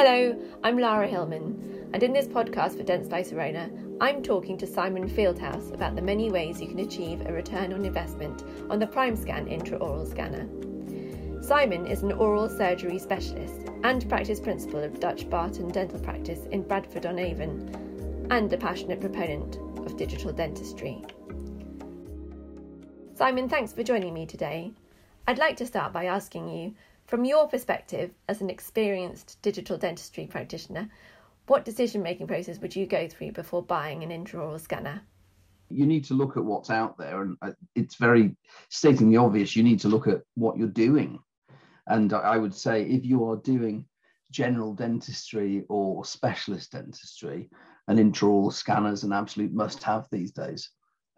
Hello, I'm Lara Hillman, and in this podcast for Dentsply Sirona, I'm talking to Simon Fieldhouse about the many ways you can achieve a return on investment on the Primescan intraoral scanner. Simon is an oral surgery specialist and practice principal of Dutch Barton Dental Practice in Bradford on Avon, and a passionate proponent of digital dentistry. Simon, thanks for joining me today. I'd like to start by asking you from your perspective as an experienced digital dentistry practitioner, what decision making process would you go through before buying an intraoral scanner? You need to look at what's out there, and uh, it's very stating the obvious. You need to look at what you're doing. And I would say if you are doing general dentistry or specialist dentistry, an intraoral scanner is an absolute must have these days.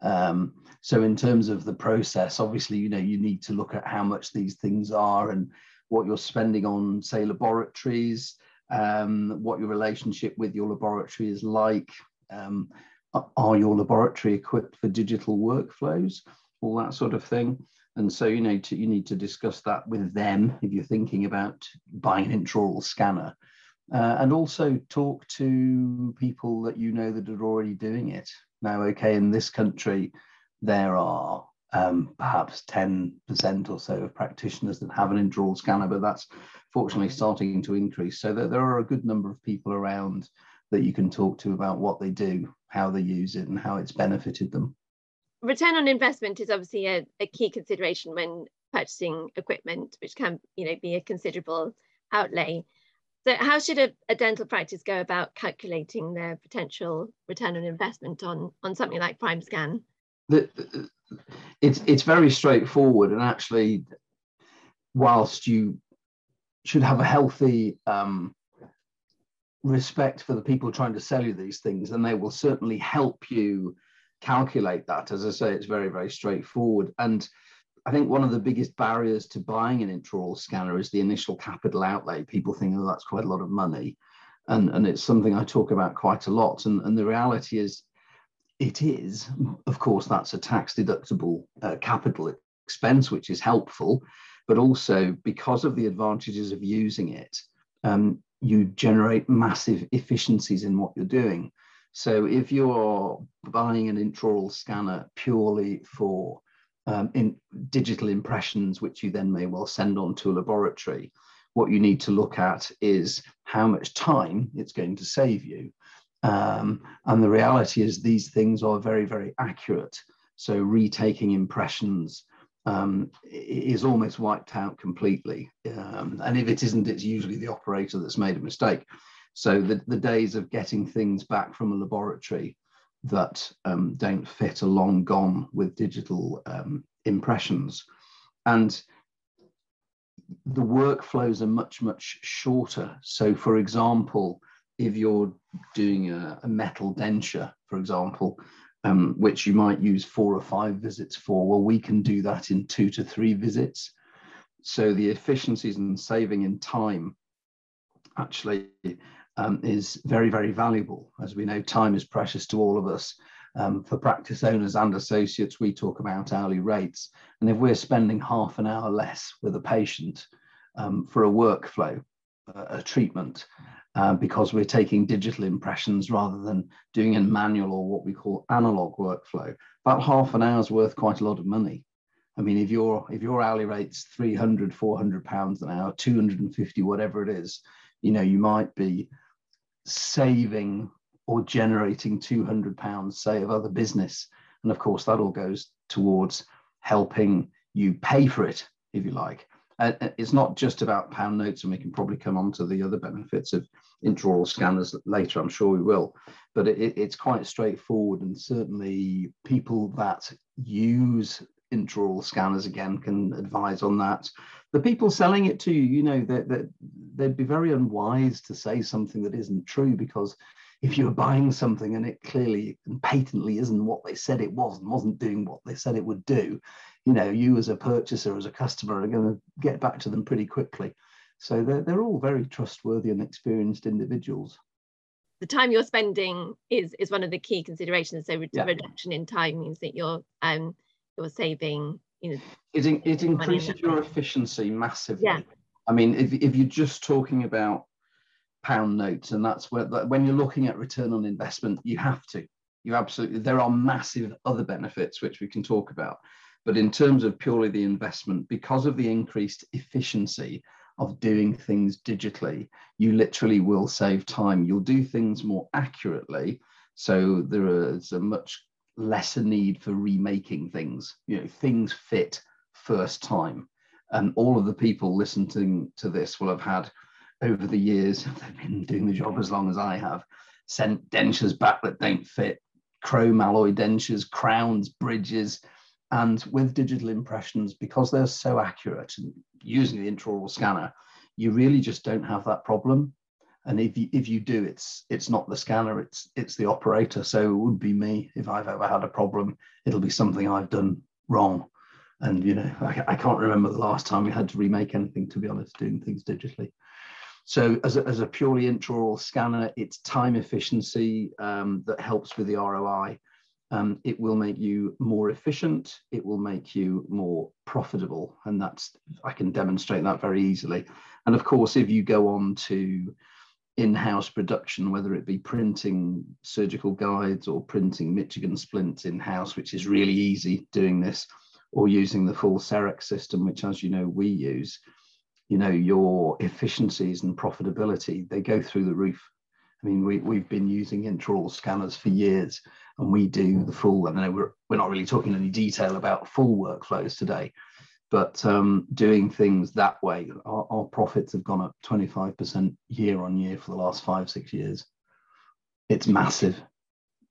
Um, so in terms of the process, obviously, you know, you need to look at how much these things are and what you're spending on, say, laboratories, um, what your relationship with your laboratory is like. Um, are your laboratory equipped for digital workflows? All that sort of thing. And so you know to, you need to discuss that with them if you're thinking about buying an intraoral scanner, uh, and also talk to people that you know that are already doing it. Now, okay, in this country, there are um, perhaps 10% or so of practitioners that have an intraoral scanner, but that's fortunately starting to increase. So there are a good number of people around that you can talk to about what they do, how they use it, and how it's benefited them. Return on investment is obviously a, a key consideration when purchasing equipment, which can you know be a considerable outlay. So how should a, a, dental practice go about calculating their potential return on investment on, on something like Primescan? The, it's it's very straightforward. And actually whilst you should have a healthy um, respect for the people trying to sell you these things and they will certainly help you calculate that. As i say it's very very straightforward. And i think one of the biggest barriers to buying an intraoral scanner is the initial capital outlay. People think oh that's quite a lot of money. And and it's something i talk about quite a lot. And and the reality is it is, of course, that's a tax deductible uh, capital expense, which is helpful, but also because of the advantages of using it, um, you generate massive efficiencies in what you're doing. So if you're buying an intraoral scanner purely for um, in digital impressions, which you then may well send on to a laboratory, what you need to look at is how much time it's going to save you. Um, and the reality is these things are very, very accurate. So retaking impressions um, is almost wiped out completely. Um, and if it isn't, it's usually the operator that's made a mistake. So the, the days of getting things back from a laboratory that um, don't fit are long gone with digital um, impressions. And the workflows are much, much shorter. So for example, if you're doing a, a metal denture, for example, um, which you might use four or five visits for, well, we can do that in two to three visits. So the efficiencies and saving in time actually um, is very, very valuable. As we know, time is precious to all of us. Um, for practice owners and associates, we talk about hourly rates. And if we're spending half an hour less with a patient um, for a workflow, a treatment, uh, because we're taking digital impressions rather than doing a manual or what we call analog workflow. About half an hour's worth quite a lot of money. I mean, if your if your hourly rate's 300, 400 pounds an hour, 250, whatever it is, you know, you might be saving or generating 200 pounds, say, of other business. And of course, that all goes towards helping you pay for it, if you like uh, it's not just about pound notes, and we can probably come on to the other benefits of intraoral scanners later, I'm sure we will. But it, it's quite straightforward, and certainly people that use intraoral scanners again can advise on that. The people selling it to you, you know, that they, they'd be very unwise to say something that isn't true because if you're buying something and it clearly and patently isn't what they said it was and wasn't doing what they said it would do, you know, you as a purchaser, as a customer, are going to get back to them pretty quickly. So they're, they're all very trustworthy and experienced individuals. The time you're spending is is one of the key considerations. So yeah. reduction in time means that you're um you're saving. You know, it it increases your efficiency massively. Yeah. I mean, if if you're just talking about pound notes, and that's where when you're looking at return on investment, you have to. You absolutely. There are massive other benefits which we can talk about, but in terms of purely the investment, because of the increased efficiency of doing things digitally, you literally will save time. You'll do things more accurately, so there is a much lesser need for remaking things. You know, things fit first time, and all of the people listening to this will have had over the years, they've been doing the job as long as I have, sent dentures back that don't fit, chrome alloy dentures, crowns, bridges. And with digital impressions, because they're so accurate and using the intraoral scanner, you really just don't have that problem. And if you if you do, it's it's not the scanner, it's it's the operator. So it would be me if I've ever had a problem. It'll be something I've done wrong. And you know, I, I can't remember the last time we had to remake anything, to be honest, doing things digitally. So as a, as a purely intraoral scanner, it's time efficiency um, that helps with the ROI. Um, it will make you more efficient. It will make you more profitable. And that's, I can demonstrate that very easily. And of course, if you go on to in-house production, whether it be printing surgical guides or printing Michigan splints in-house, which is really easy doing this, or using the full CEREC system, which as you know, we use, you know your efficiencies and profitability they go through the roof i mean we, we've been using intraoral scanners for years and we do the full and i know we're, we're not really talking any detail about full workflows today but um, doing things that way our, our profits have gone up 25% year on year for the last five six years it's massive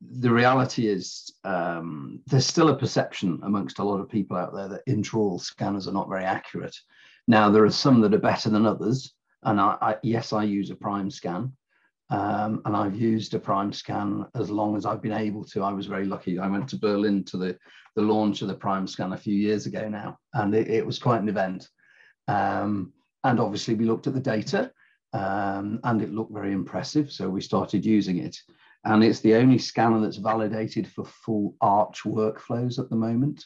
the reality is um, there's still a perception amongst a lot of people out there that intraoral scanners are not very accurate now, there are some that are better than others. And I, I yes, I use a Primescan. Um, and I've used a Primescan as long as I've been able to. I was very lucky. I went to Berlin to the, the launch of the Primescan a few years ago now, and it, it was quite an event. Um, and obviously, we looked at the data um, and it looked very impressive. So we started using it. And it's the only scanner that's validated for full arch workflows at the moment.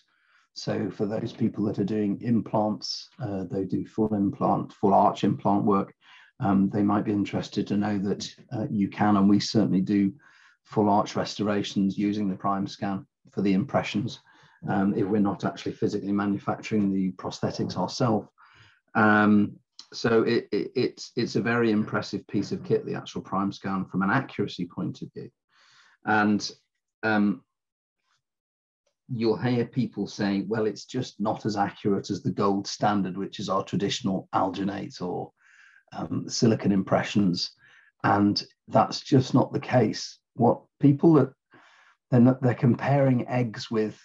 So for those people that are doing implants, uh, they do full implant, full arch implant work. Um, they might be interested to know that uh, you can, and we certainly do full arch restorations using the Primescan for the impressions um, if we're not actually physically manufacturing the prosthetics ourselves. Um, so it, it, it's, it's a very impressive piece of kit, the actual Primescan from an accuracy point of view. And um, you'll hear people say, well, it's just not as accurate as the gold standard, which is our traditional alginate or um, silicone impressions. And that's just not the case. What people that they're, not, they're comparing eggs with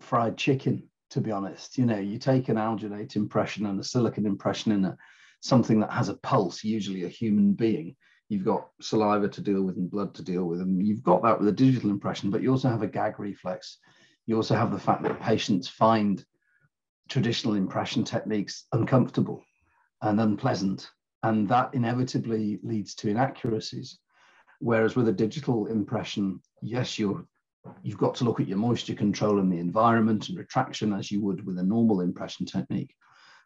fried chicken, to be honest. You know, you take an alginate impression and a silicone impression in a, something that has a pulse, usually a human being. You've got saliva to deal with and blood to deal with, and you've got that with a digital impression, but you also have a gag reflex you also have the fact that patients find traditional impression techniques uncomfortable and unpleasant, and that inevitably leads to inaccuracies. Whereas with a digital impression, yes, you're you've got to look at your moisture control and the environment and retraction as you would with a normal impression technique.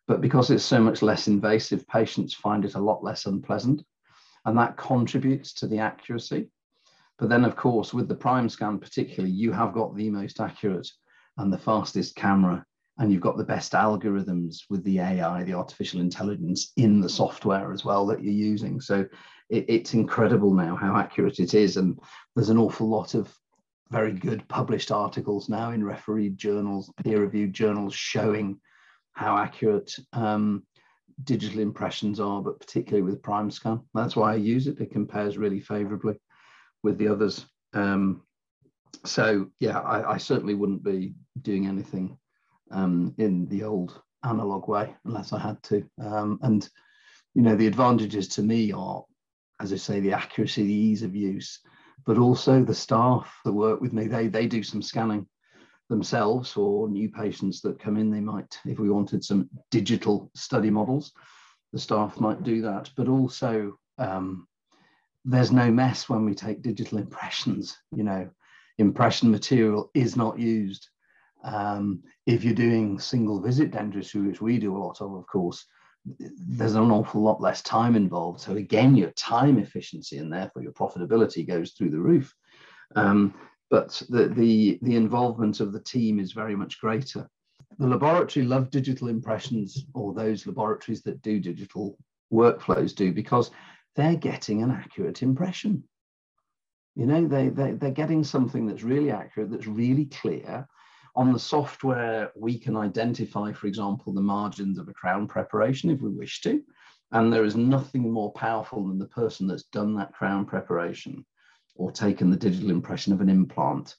But because it's so much less invasive, patients find it a lot less unpleasant. And that contributes to the accuracy. But then, of course, with the Primescan, particularly, you have got the most accurate and the fastest camera, and you've got the best algorithms with the AI, the artificial intelligence in the software as well that you're using. So it, it's incredible now how accurate it is. And there's an awful lot of very good published articles now in refereed journals, peer reviewed journals showing how accurate um, digital impressions are, but particularly with Primescan. That's why I use it. It compares really favorably with the others. Um, so yeah, I, I, certainly wouldn't be doing anything um, in the old analog way unless I had to. Um, and you know, the advantages to me are, as I say, the accuracy, the ease of use, but also the staff that work with me. They they do some scanning themselves for new patients that come in. They might, if we wanted some digital study models, the staff might do that. But also um, there's no mess when we take digital impressions. You know, impression material is not used. Um, if you're doing single visit dentistry, which we do a lot of, of course, there's an awful lot less time involved. So again, your time efficiency and therefore your profitability goes through the roof. Um, but the, the, the involvement of the team is very much greater. The laboratory love digital impressions, or those laboratories that do digital workflows do, because they're getting an accurate impression. You know, they, they, they're getting something that's really accurate, that's really clear. On the software, we can identify, for example, the margins of a crown preparation if we wish to. And there is nothing more powerful than the person that's done that crown preparation or taken the digital impression of an implant.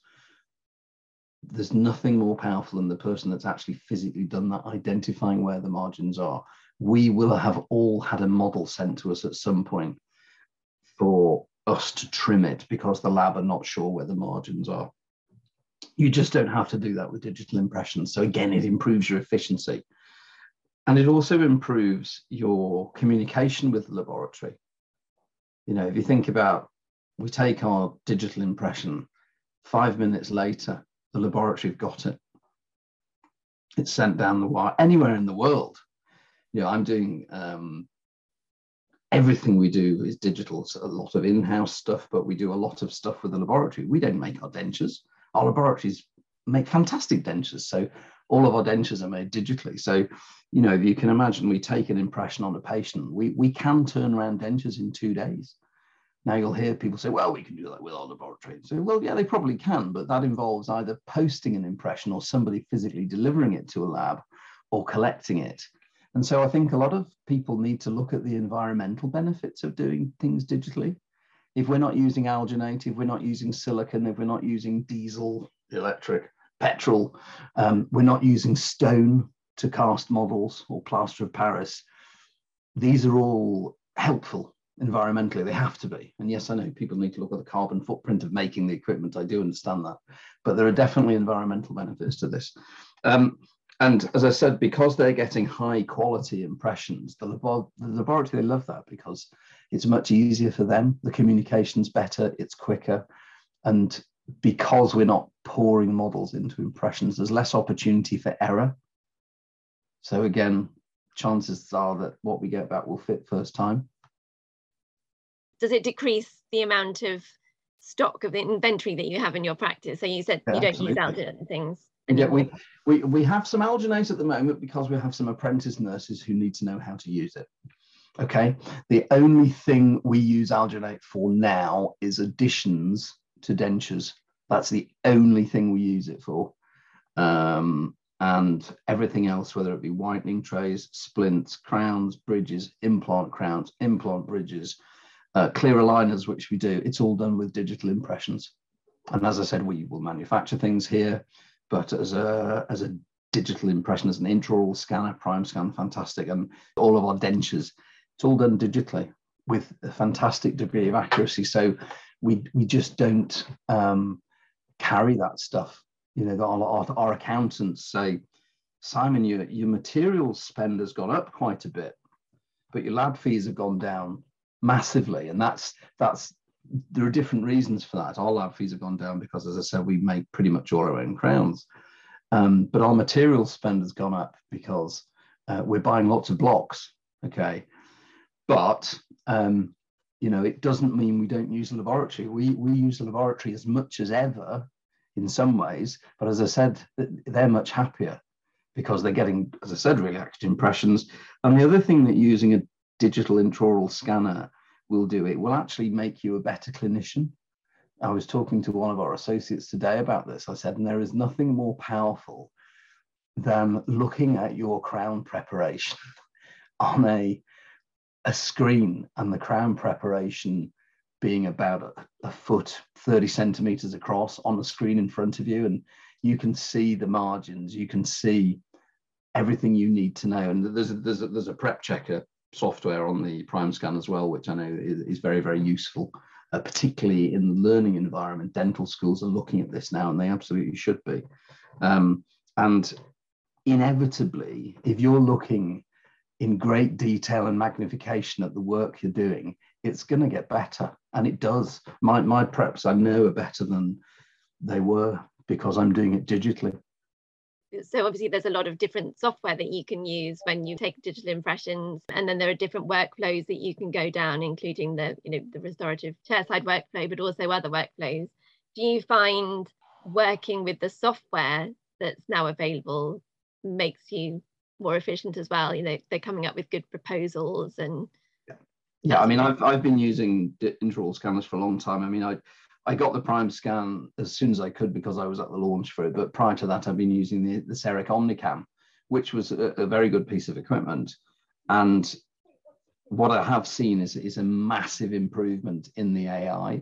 There's nothing more powerful than the person that's actually physically done that, identifying where the margins are. We will have all had a model sent to us at some point for us to trim it because the lab are not sure where the margins are. You just don't have to do that with digital impressions. So again, it improves your efficiency. And it also improves your communication with the laboratory. You know, if you think about we take our digital impression, five minutes later, the laboratory have got it. It's sent down the wire anywhere in the world. You know, I'm doing um, everything we do is digital. It's a lot of in-house stuff, but we do a lot of stuff with the laboratory. We don't make our dentures. Our laboratories make fantastic dentures. So all of our dentures are made digitally. So, you know, if you can imagine we take an impression on a patient, we, we can turn around dentures in two days. Now you'll hear people say, well, we can do that with our laboratory. So, well, yeah, they probably can, but that involves either posting an impression or somebody physically delivering it to a lab or collecting it. And so I think a lot of people need to look at the environmental benefits of doing things digitally. If we're not using alginate, if we're not using silicone, if we're not using diesel, electric, petrol, um, we're not using stone to cast models or plaster of Paris, these are all helpful environmentally. They have to be. And yes i know people need to look at the carbon footprint of making the equipment. I do understand that. But there are definitely environmental benefits to this. Um, and as i said because they're getting high quality impressions the, labo- the laboratory they love that because it's much easier for them the communication's better it's quicker and because we're not pouring models into impressions there's less opportunity for error so again chances are that what we get back will fit first time does it decrease the amount of stock of the inventory that you have in your practice? So you said yeah, you don't absolutely. use alginate things. Yeah, we, we, we have some alginate at the moment because we have some apprentice nurses who need to know how to use it. Okay. The only thing we use alginate for now is additions to dentures. That's the only thing we use it for. Um, and everything else, whether it be whitening trays, splints, crowns, bridges, implant crowns, implant bridges, uh, clear aligners, which we do, it's all done with digital impressions. And as I said, we will manufacture things here, but as a, as a digital impression, as an intraoral scanner, Primescan, fantastic. And all of our dentures, it's all done digitally with a fantastic degree of accuracy. So we, we just don't um, carry that stuff. You know, our, our, our accountants say, Simon, your, your materials spend has gone up quite a bit, but your lab fees have gone down massively, and that's that's there are different reasons for that. Our lab fees have gone down because, as I said, we make pretty much all our own crowns, um, but our material spend has gone up because uh, we're buying lots of blocks. Okay, but um, you know it doesn't mean we don't use the laboratory. We we use the laboratory as much as ever in some ways, but as I said, they're much happier because they're getting, as I said, really accurate impressions. And the other thing that using a digital intraoral scanner will do it will actually make you a better clinician. I was talking to one of our associates today about this. I said, and there is nothing more powerful than looking at your crown preparation on a, a screen and the crown preparation being about a, a, foot, 30 centimeters across on the screen in front of you. And you can see the margins, you can see everything you need to know. And there's a, there's a, there's a prep checker software on the Primescan as well, which I know is, is very, very useful, uh, particularly in the learning environment. Dental schools are looking at this now, and they absolutely should be. Um, and inevitably, if you're looking in great detail and magnification at the work you're doing, it's going to get better. And it does. My, my preps, I know, are better than they were because I'm doing it digitally. so obviously there's a lot of different software that you can use when you take digital impressions and then there are different workflows that you can go down including the you know the restorative chairside workflow but also other workflows do you find working with the software that's now available makes you more efficient as well you know they're coming up with good proposals and yeah yeah i mean i've, I've been using intraoral scanners for a long time i mean i I got the Primescan as soon as I could because I was at the launch for it. But prior to that, I've been using the, the CEREC Omnicam, which was a, a, very good piece of equipment. And what I have seen is, is a massive improvement in the AI.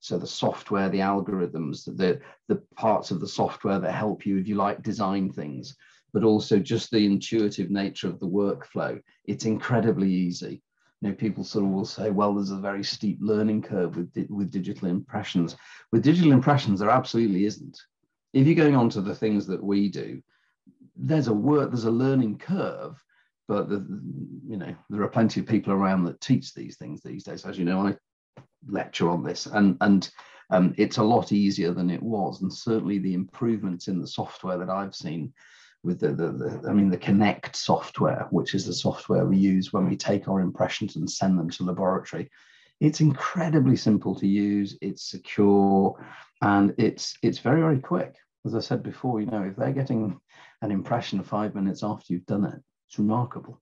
So the software, the algorithms, the, the parts of the software that help you, if you like, design things, but also just the intuitive nature of the workflow. It's incredibly easy you know, people sort of will say, well, there's a very steep learning curve with, with digital impressions. With digital impressions, there absolutely isn't. If you're going on to the things that we do, there's a work, there's a learning curve, but the, you know, there are plenty of people around that teach these things these days. As you know, I lecture on this, and and um, it's a lot easier than it was, and certainly the improvements in the software that I've seen with the, the, the, I mean, the Connect software, which is the software we use when we take our impressions and send them to laboratory. It's incredibly simple to use. It's secure, and it's it's very very quick. As I said before, you know, if they're getting an impression five minutes after you've done it, it's remarkable.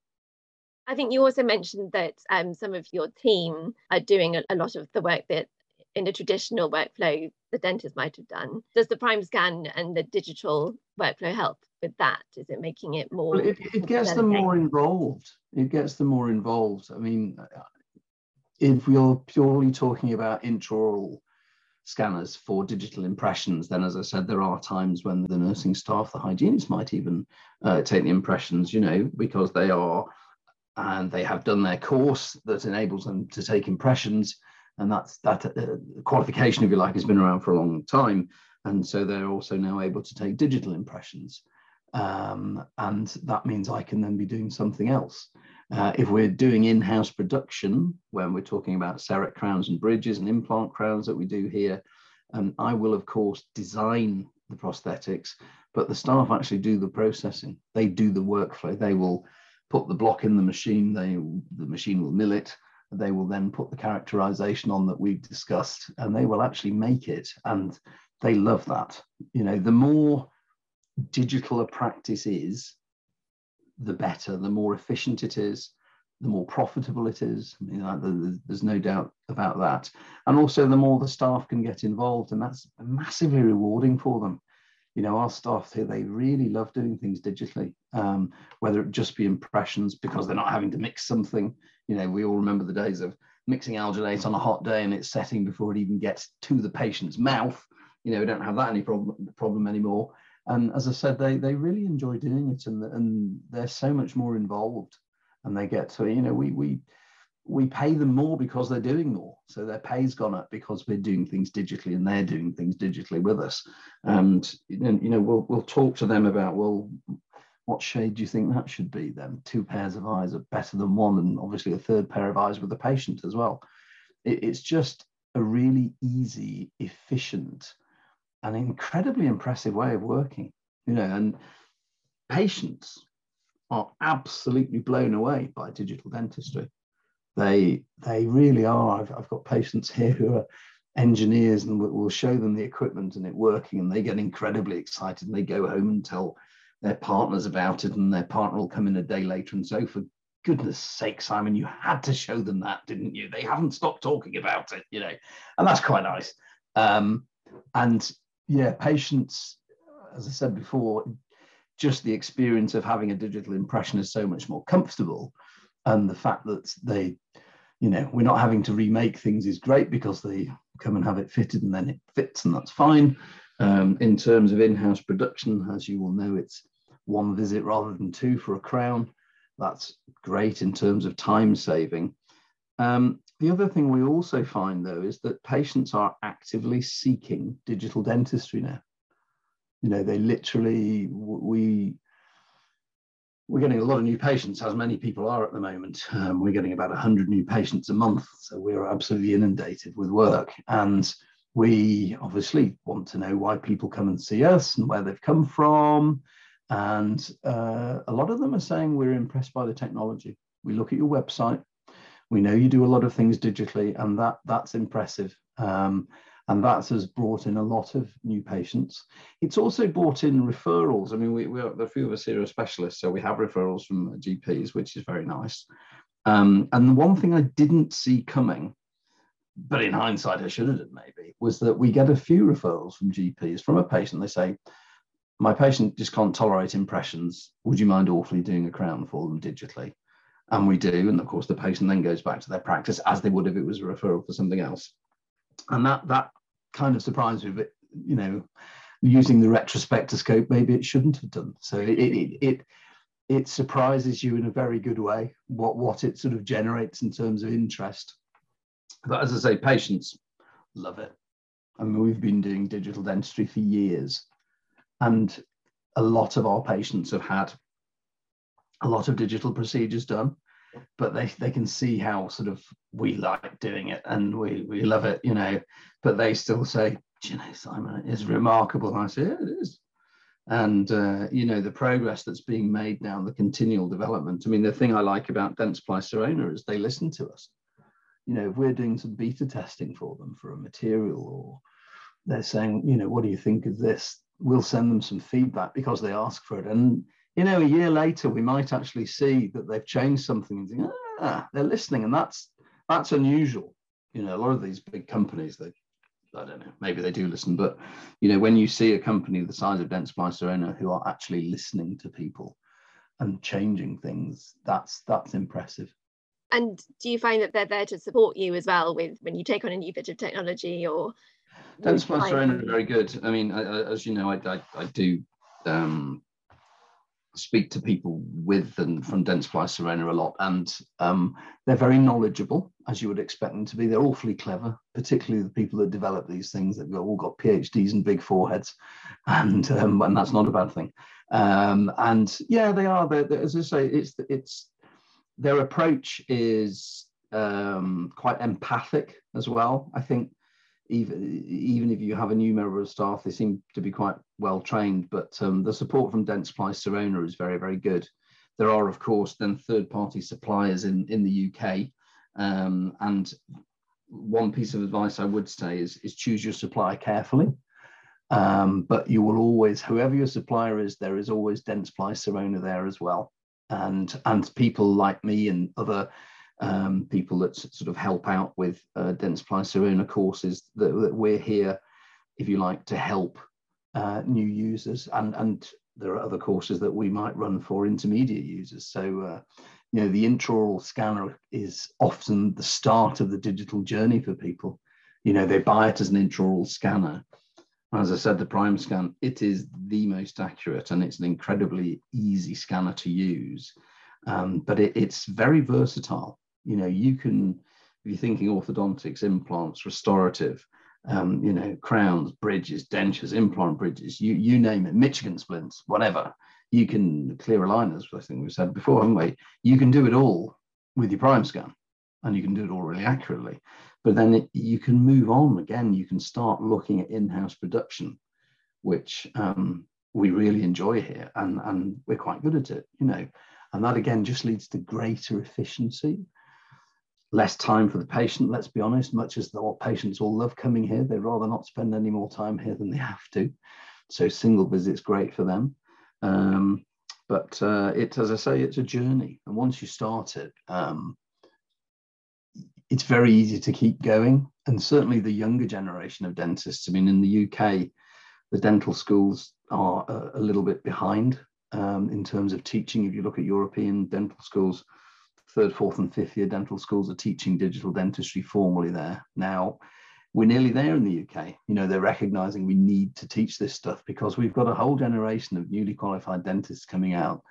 I think you also mentioned that um, some of your team are doing a, a lot of the work that in a traditional workflow the dentist might have done. Does the Primescan and the digital workflow help with that? Is it making it more? Well, it, it gets them more involved. It gets them more involved. I mean, if we're purely talking about intraoral scanners for digital impressions, then as I said, there are times when the nursing staff, the hygienists might even uh, take the impressions, you know, because they are and they have done their course that enables them to take impressions and that's that uh, qualification, if you like, has been around for a long time, and so they're also now able to take digital impressions, um, and that means I can then be doing something else. Uh, if we're doing in-house production, when we're talking about CEREC crowns and bridges and implant crowns that we do here, um, I will of course design the prosthetics, but the staff actually do the processing. They do the workflow. They will put the block in the machine. They the machine will mill it they will then put the characterization on that we've discussed and they will actually make it and they love that. You know the more digital a practice is the better the more efficient it is the more profitable it is. I mean, there's no doubt about that. And also the more the staff can get involved and that's massively rewarding for them you know our staff here they really love doing things digitally um, whether it just be impressions because they're not having to mix something. You know we all remember the days of mixing alginate on a hot day and it's setting before it even gets to the patient's mouth. You know we don't have that any problem problem anymore. And as i said they they really enjoy doing it and and they're so much more involved and they get to you know we we we pay them more because they're doing more. So their pay's gone up because we're doing things digitally and they're doing things digitally with us. And you know, we'll we'll talk to them about well, what shade do you think that should be? Then two pairs of eyes are better than one, and obviously a third pair of eyes with the patient as well. It, it's just a really easy, efficient, and incredibly impressive way of working. You know, and patients are absolutely blown away by digital dentistry they they really are. I've, I've got patients here who are engineers and we'll, show them the equipment and it working and they get incredibly excited and they go home and tell their partners about it and their partner will come in a day later and say, for goodness sake, Simon, you had to show them that, didn't you? They haven't stopped talking about it, you know, and that's quite nice. Um, and yeah, patients, as I said before, just the experience of having a digital impression is so much more comfortable and the fact that they you know we're not having to remake things is great because they come and have it fitted and then it fits and that's fine. Um, in terms of in-house production as you will know it's one visit rather than two for a crown. That's great in terms of time saving. Um, the other thing we also find though is that patients are actively seeking digital dentistry now. You know they literally we we're getting a lot of new patients, as many people are at the moment. Um, we're getting about 100 new patients a month. So we're absolutely inundated with work. And we obviously want to know why people come and see us and where they've come from. And uh, a lot of them are saying we're impressed by the technology. We look at your website, we know you do a lot of things digitally, and that that's impressive. Um, and that has brought in a lot of new patients. It's also brought in referrals. I mean, we, we are, a few of us here are specialists, so we have referrals from GPs, which is very nice. Um, and the one thing I didn't see coming, but in hindsight I should have done maybe, was that we get a few referrals from GPs from a patient. They say, my patient just can't tolerate impressions. Would you mind awfully doing a crown for them digitally? And we do. And of course, the patient then goes back to their practice as they would if it was a referral for something else. And that that kind of surprised me, but you know, using the retrospectoscope, maybe it shouldn't have done. So it it it it surprises you in a very good way what what it sort of generates in terms of interest. But as I say, patients love it. I mean, we've been doing digital dentistry for years, and a lot of our patients have had a lot of digital procedures done but they they can see how sort of we like doing it and we we love it you know. But they still say you know simon it is remarkable. And i say yeah it is. And uh, you know the progress that's being made now the continual development i mean the thing i like about Dentsply Sirona is they listen to us. You know if we're doing some beta testing for them for a material or they're saying you know what do you think of this? We'll send them some feedback because they ask for it. And you know, a year later, we might actually see that they've changed something and think, ah, they're listening. And that's that's unusual. You know, a lot of these big companies, they I don't know, maybe they do listen, but you know, when you see a company the size of Dentsply Sirona who are actually listening to people and changing things, that's that's impressive. And do you find that they're there to support you as well with when you take on a new bit of technology or? Dentsply Sirona are very good. I mean, I, I, as you know, I, I, I do um, speak to people with and from Dentsply Sirona a lot, and um, they're very knowledgeable, as you would expect them to be. They're awfully clever, particularly the people that develop these things. They've all got PhDs and big foreheads, and um, and that's not a bad thing. Um, and yeah, they are. They're, they're, as I say, it's it's their approach is um, quite empathic as well. I think even even if you have a new member of staff, they seem to be quite well trained. But um, the support from Dentsply Sirona is very very good. There are of course then third party suppliers in in the UK, um, and one piece of advice I would say is is choose your supplier carefully. Um, but you will always, whoever your supplier is, there is always Dentsply Sirona there as well, and and people like me and other um, people that sort of help out with uh, Dentsply Sirona courses that, that, we're here, if you like, to help uh, new users. And, and there are other courses that we might run for intermediate users. So, uh, you know, the intraoral scanner is often the start of the digital journey for people. You know, they buy it as an intraoral scanner. As I said, the Primescan, it is the most accurate and it's an incredibly easy scanner to use. Um, but it, it's very versatile you know, you can, if you're thinking orthodontics, implants, restorative, um, you know, crowns, bridges, dentures, implant bridges, you you name it, Michigan splints, whatever. You can clear aligners, I think we've said before, haven't we? You can do it all with your Primescan and you can do it all really accurately. But then it, you can move on again, you can start looking at in-house production, which um, we really enjoy here and, and we're quite good at it, you know. And that again just leads to greater efficiency less time for the patient, let's be honest, much as the patients all love coming here, they'd rather not spend any more time here than they have to. So single visit's great for them. Um, but uh, it, as I say, it's a journey. And once you start it, um, it's very easy to keep going. And certainly the younger generation of dentists, I mean, in the UK, the dental schools are a, a little bit behind um, in terms of teaching. If you look at European dental schools, third, fourth, and fifth year dental schools are teaching digital dentistry formally there. Now, we're nearly there in the UK. You know, they're recognizing we need to teach this stuff because we've got a whole generation of newly qualified dentists coming out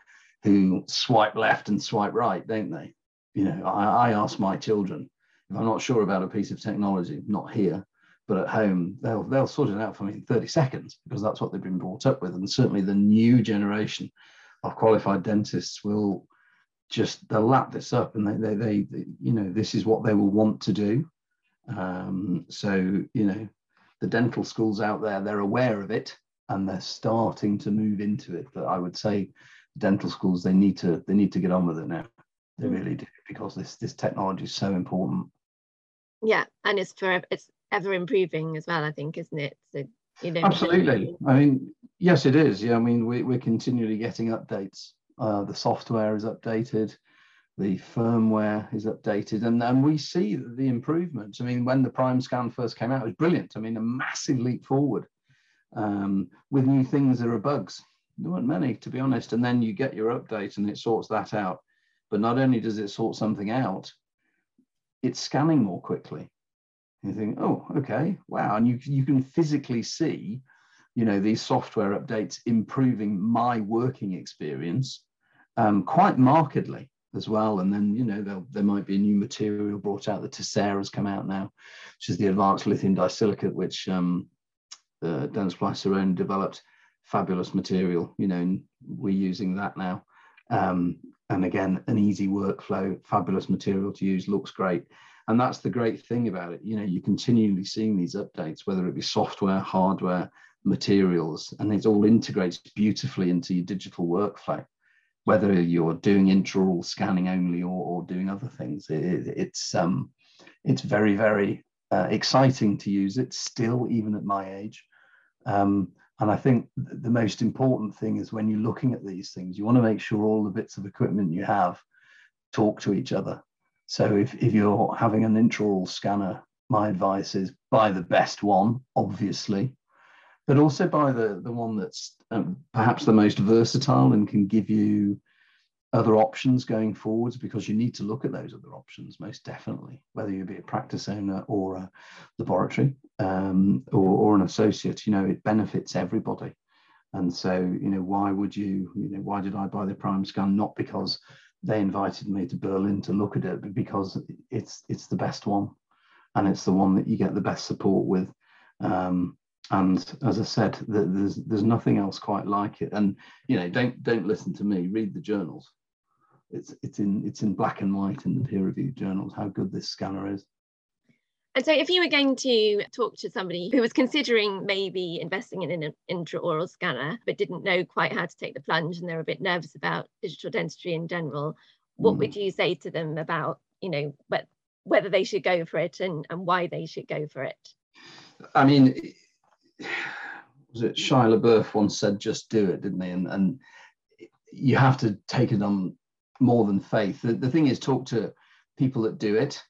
who swipe left and swipe right, don't they? You know, I, I ask my children if I'm not sure about a piece of technology, not here, but at home, they'll they'll sort it out for me in 30 seconds because that's what they've been brought up with. And certainly the new generation of qualified dentists will just they'll lap this up and they, they, they, you know this is what they will want to do um, so you know the dental schools out there they're aware of it and they're starting to move into it. But I would say dental schools they need to they need to get on with it now. They mm. really do because this this technology is so important. Yeah, and it's for it's ever improving as well. I think, isn't it? So you know, absolutely. I mean, yes, it is. Yeah, I mean, we, we're continually getting updates. Uh, the software is updated the firmware is updated and, and we see the improvements. I mean, when the Primescan first came out, it was brilliant. I mean, a massive leap forward um, with new things. There are bugs. There weren't many, to be honest. And then you get your update and it sorts that out. But not only does it sort something out, it's scanning more quickly. You think, oh, okay, wow. And you, you can physically see, you know, these software updates improving my working experience um, quite markedly as well. And then, you know, there might be a new material brought out. The Tessera has come out now, which is the advanced lithium disilicate, which um, uh, Dentsply developed. Fabulous material, you know, we're using that now. Um, and again, an easy workflow, fabulous material to use, looks great. And that's the great thing about it. You know, you're continually seeing these updates, whether it be software, hardware, materials, and it all integrates beautifully into your digital workflow whether you're doing intraoral scanning only or, or doing other things. It, it's um, it's very very uh, exciting to use it still, even at my age. Um, and I think the most important thing is when you're looking at these things, you want to make sure all the bits of equipment you have talk to each other. So if, if you're having an intraoral scanner, my advice is buy the best one, obviously, but also by the, the one that's um, perhaps the most versatile and can give you other options going forwards because you need to look at those other options most definitely whether you be a practice owner or a laboratory um, or, or an associate you know it benefits everybody. And so you know why would you you know why did i buy the Primescan? Not because they invited me to berlin to look at it but because it's it's the best one. And it's the one that you get the best support with um, and as I said, there's there's nothing else quite like it. And you know, don't don't listen to me. Read the journals. It's it's in it's in black and white in the peer-reviewed journals how good this scanner is. And so, if you were going to talk to somebody who was considering maybe investing in an intraoral scanner but didn't know quite how to take the plunge and they're a bit nervous about digital dentistry in general, what mm. would you say to them about you know whether they should go for it and, and why they should go for it? I mean was it Shia LaBeouf once said, "Just do it," didn't he? And and you have to take it on more than faith. The, the thing is, talk to people that do it,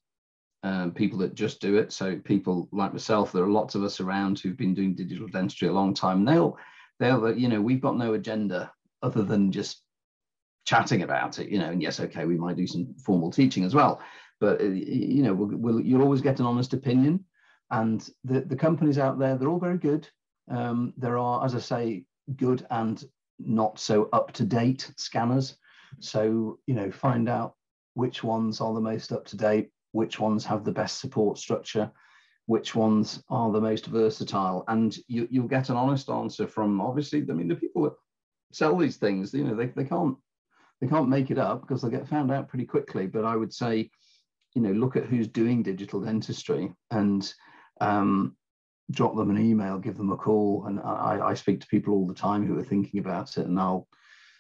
um, people that just do it. So people like myself, there are lots of us around who've been doing digital dentistry a long time. They'll they'll you know we've got no agenda other than just chatting about it. You know, and yes, okay, we might do some formal teaching as well, but uh, you know, we'll, we'll, you'll always get an honest opinion. And the, the companies out there, they're all very good. Um, there are, as I say, good and not so up to date scanners. So, you know, find out which ones are the most up to date, which ones have the best support structure, which ones are the most versatile. And you, you'll get an honest answer from obviously, I mean, the people that sell these things, you know, they, they can't they can't make it up because they'll get found out pretty quickly. But I would say, you know, look at who's doing digital dentistry and um, drop them an email, give them a call. And I, I speak to people all the time who are thinking about it, and I'll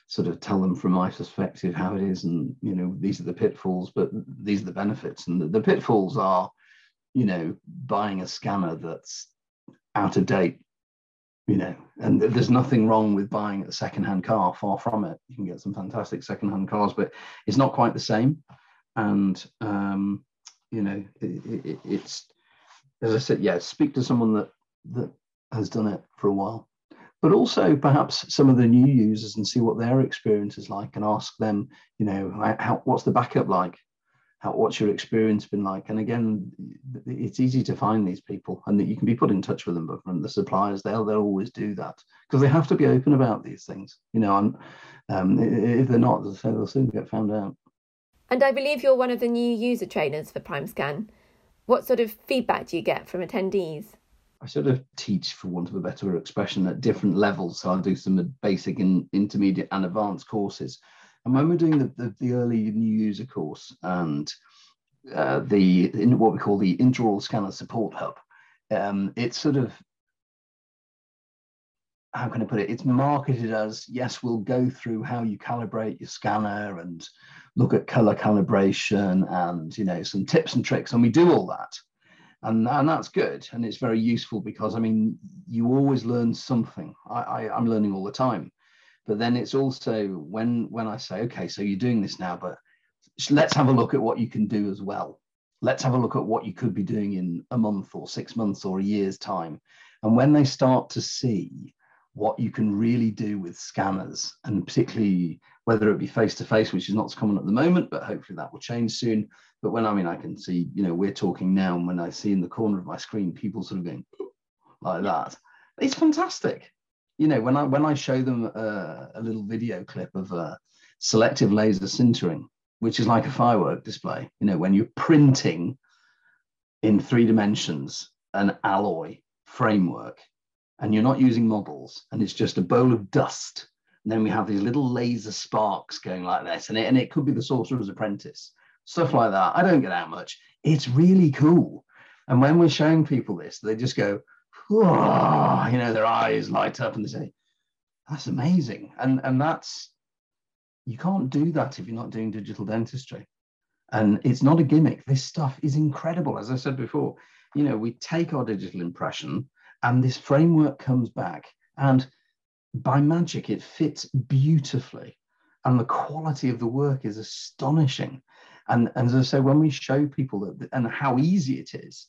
sort of tell them from my perspective how it is. And, you know, these are the pitfalls, but these are the benefits. And the, the pitfalls are, you know, buying a scanner that's out of date, you know, and there's nothing wrong with buying a secondhand car, far from it. You can get some fantastic secondhand cars, but it's not quite the same. And, um, you know, it, it, it's, as I said, yeah, speak to someone that that has done it for a while, but also perhaps some of the new users and see what their experience is like, and ask them, you know, how what's the backup like? How, what's your experience been like? And again, it's easy to find these people, and that you can be put in touch with them. But from the suppliers, they'll they'll always do that because they have to be open about these things. You know, and um, if they're not, they'll soon get found out. And I believe you're one of the new user trainers for Primescan. What sort of feedback do you get from attendees? I sort of teach, for want of a better expression, at different levels. So I'll do some basic and intermediate and advanced courses. And when we're doing the, the, the early new user course and uh, the in what we call the intraoral scanner support hub, um, it's sort of how can I put it? It's marketed as yes, we'll go through how you calibrate your scanner and look at color calibration and you know some tips and tricks, and we do all that, and and that's good and it's very useful because I mean you always learn something. I, I I'm learning all the time, but then it's also when when I say okay, so you're doing this now, but let's have a look at what you can do as well. Let's have a look at what you could be doing in a month or six months or a year's time. And when they start to see what you can really do with scanners, and particularly whether it be face to face, which is not so common at the moment, but hopefully that will change soon. But when I mean, I can see, you know, we're talking now, and when I see in the corner of my screen people sort of going like that, it's fantastic. You know, when I when I show them a, a little video clip of a selective laser sintering, which is like a firework display, you know, when you're printing in three dimensions an alloy framework and you're not using models and it's just a bowl of dust. And then we have these little laser sparks going like this and it, and it could be the sorcerer's apprentice. Stuff like that. I don't get out much. It's really cool. And when we're showing people this they just go you know their eyes light up and they say that's amazing. And and that's you can't do that if you're not doing digital dentistry. And it's not a gimmick. This stuff is incredible. As i said before you know we take our digital impression and this framework comes back and by magic it fits beautifully. And the quality of the work is astonishing. And, and as i say when we show people that and how easy it is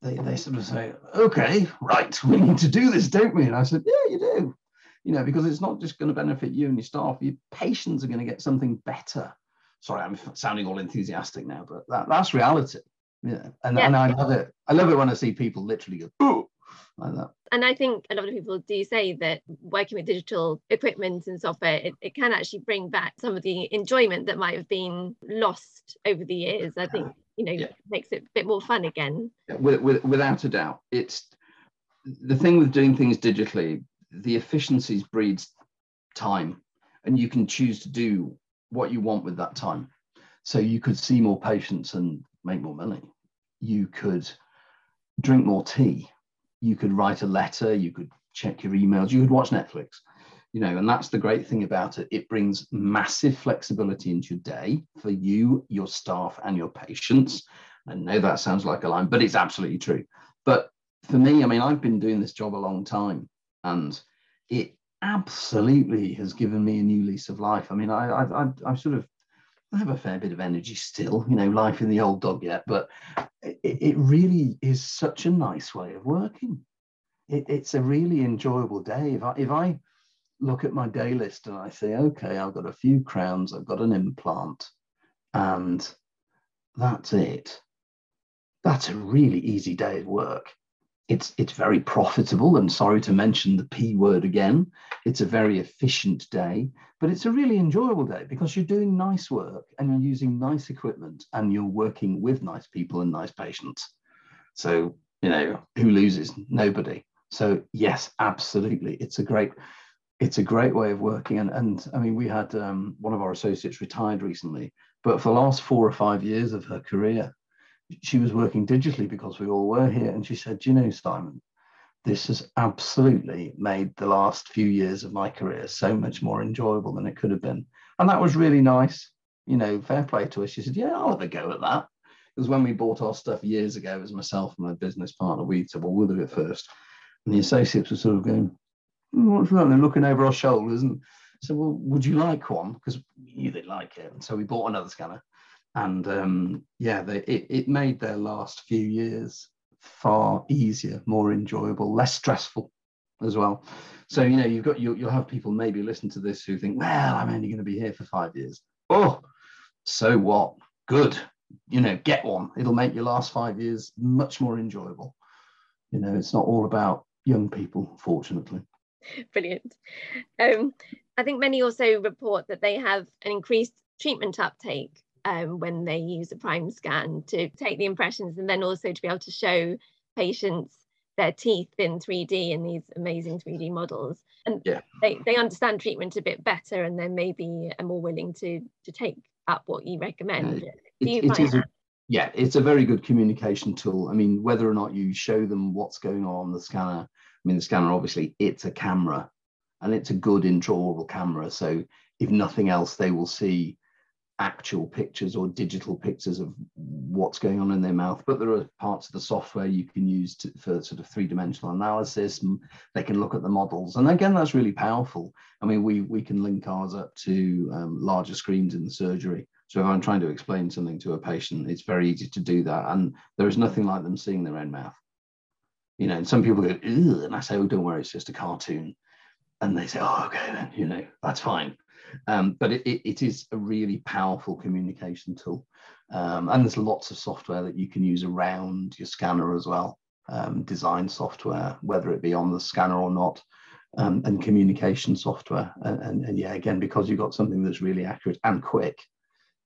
they, they sort of say okay right we need to do this don't we? And i said yeah you do. You know because it's not just going to benefit you and your staff your patients are going to get something better. Sorry i'm sounding all enthusiastic now but that, that's reality. Yeah and, yeah. and i love it. I love it when i see people literally go oh like that. And I think a lot of people do say that working with digital equipment and software, it, it can actually bring back some of the enjoyment that might have been lost over the years. I think, you know, yeah. makes it a bit more fun again. With, with, without a doubt. It's the thing with doing things digitally, the efficiencies breeds time and you can choose to do what you want with that time. So you could see more patients and make more money. You could drink more tea you could write a letter, you could check your emails, you could watch Netflix, you know, and that's the great thing about it. It brings massive flexibility into your day for you, your staff, and your patients. I know that sounds like a line, but it's absolutely true. But for me, I mean, I've been doing this job a long time and it absolutely has given me a new lease of life. I mean, I, I sort of I have a fair bit of energy still, you know, life in the old dog yet, but it, it really is such a nice way of working. It, it's a really enjoyable day. If I, if I look at my day list and I say, okay, I've got a few crowns, I've got an implant, and that's it. That's a really easy day of work it's it's very profitable and sorry to mention the p word again. It's a very efficient day but it's a really enjoyable day because you're doing nice work and you're using nice equipment and you're working with nice people and nice patients. So you know who loses? Nobody. So yes absolutely. It's a great it's a great way of working. And and i mean we had um, one of our associates retired recently but for the last four or five years of her career she was working digitally because we all were here. And she said, you know, Simon, this has absolutely made the last few years of my career so much more enjoyable than it could have been. And that was really nice. You know, fair play to her. She said, yeah, I'll have a go at that. Because when we bought our stuff years ago, as myself and my business partner, we said, well, we'll do it first. And the associates were sort of going, hmm, what's that? They're looking over our shoulders. And said, well, would you like one? Because we knew they'd like it. And so we bought another scanner and um, yeah, they, it, it made their last few years far easier, more enjoyable, less stressful as well. So you know, you've got you, you'll have people maybe listen to this who think, well, I'm only going to be here for five years. Oh, so what? Good. You know, get one. It'll make your last five years much more enjoyable. You know, it's not all about young people, fortunately. Brilliant. Um, I think many also report that they have an increased treatment uptake um, when they use a Primescan to take the impressions and then also to be able to show patients their teeth in 3D in these amazing 3D models. And yeah. they, they understand treatment a bit better and then maybe are more willing to, to take up what you recommend. Yeah, it, it is a, yeah, it's a very good communication tool. I mean, whether or not you show them what's going on on the scanner I mean, the scanner obviously it's a camera, and it's a good intraoral camera. So if nothing else, they will see actual pictures or digital pictures of what's going on in their mouth. But there are parts of the software you can use to, for sort of three dimensional analysis. They can look at the models, and again, that's really powerful. I mean, we we can link ours up to um, larger screens in the surgery. So if I'm trying to explain something to a patient, it's very easy to do that, and there is nothing like them seeing their own mouth. You know, and some people go, and I say, oh, don't worry, it's just a cartoon. And they say, oh, okay, then, you know, that's fine. Um, but it, it, it is a really powerful communication tool. Um, and there's lots of software that you can use around your scanner as well, um, design software, whether it be on the scanner or not, um, and communication software. And, and, and, yeah, again, because you've got something that's really accurate and quick,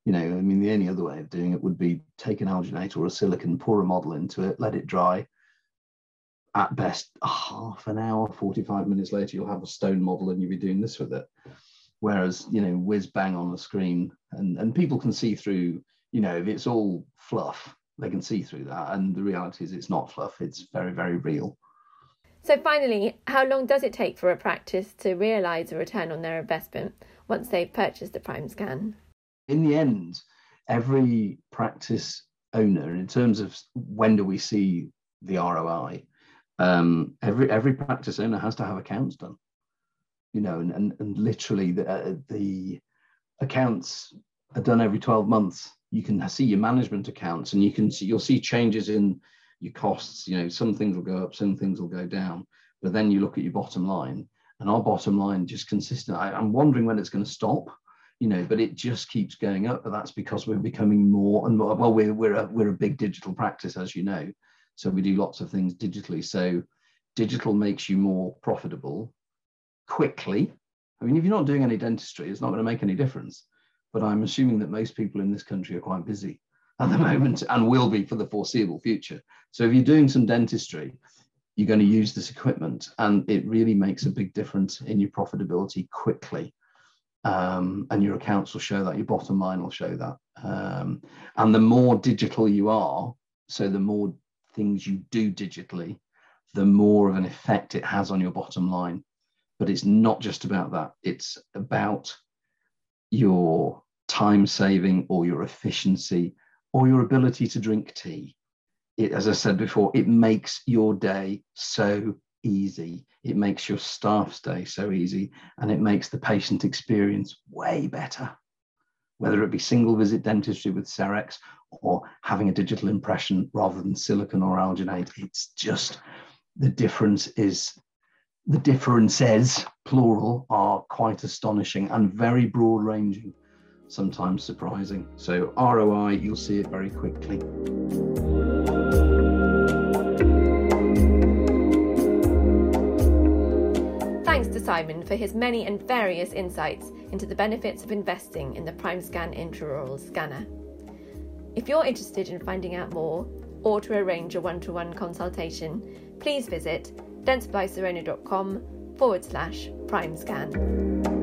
you know, I mean, the only other way of doing it would be take an alginate or a silicone, pour a model into it, let it dry. At best, half an hour, 45 minutes later, you'll have a stone model and you'll be doing this with it whereas you know whiz bang on the screen and and people can see through you know if it's all fluff they can see through that and the reality is it's not fluff it's very very real. So finally how long does it take for a practice to realize a return on their investment once they've purchased the Primescan? In the end every practice owner in terms of when do we see the roi um, every every practice owner has to have accounts done you know, and, and, and literally the, uh, the accounts are done every 12 months. You can see your management accounts and you can see, you'll see changes in your costs. You know, some things will go up, some things will go down, but then you look at your bottom line and our bottom line just consistent. I, I'm wondering when it's going to stop you know, but it just keeps going up. But that's because we're becoming more and more. Well, we're we're a we're a big digital practice, as you know, so we do lots of things digitally. So digital makes you more profitable, quickly. I mean, if you're not doing any dentistry, it's not going to make any difference. But I'm assuming that most people in this country are quite busy at the moment and will be for the foreseeable future. So if you're doing some dentistry, you're going to use this equipment and it really makes a big difference in your profitability quickly. Um, and your accounts will show that, your bottom line will show that. Um, and the more digital you are, so the more things you do digitally, the more of an effect it has on your bottom line but it's not just about that. It's about your time saving or your efficiency or your ability to drink tea. It, as I said before, it makes your day so easy. It makes your staff's day so easy and it makes the patient experience way better. Whether it be single visit dentistry with CEREC or having a digital impression rather than silicone or alginate, it's just the difference is the differences, plural, are quite astonishing and very broad ranging, sometimes surprising. So, ROI, you'll see it very quickly. Thanks to Simon for his many and various insights into the benefits of investing in the PrimeScan intraoral scanner. If you're interested in finding out more or to arrange a one to one consultation, please visit dentsplysirona.com forward slash Primescan.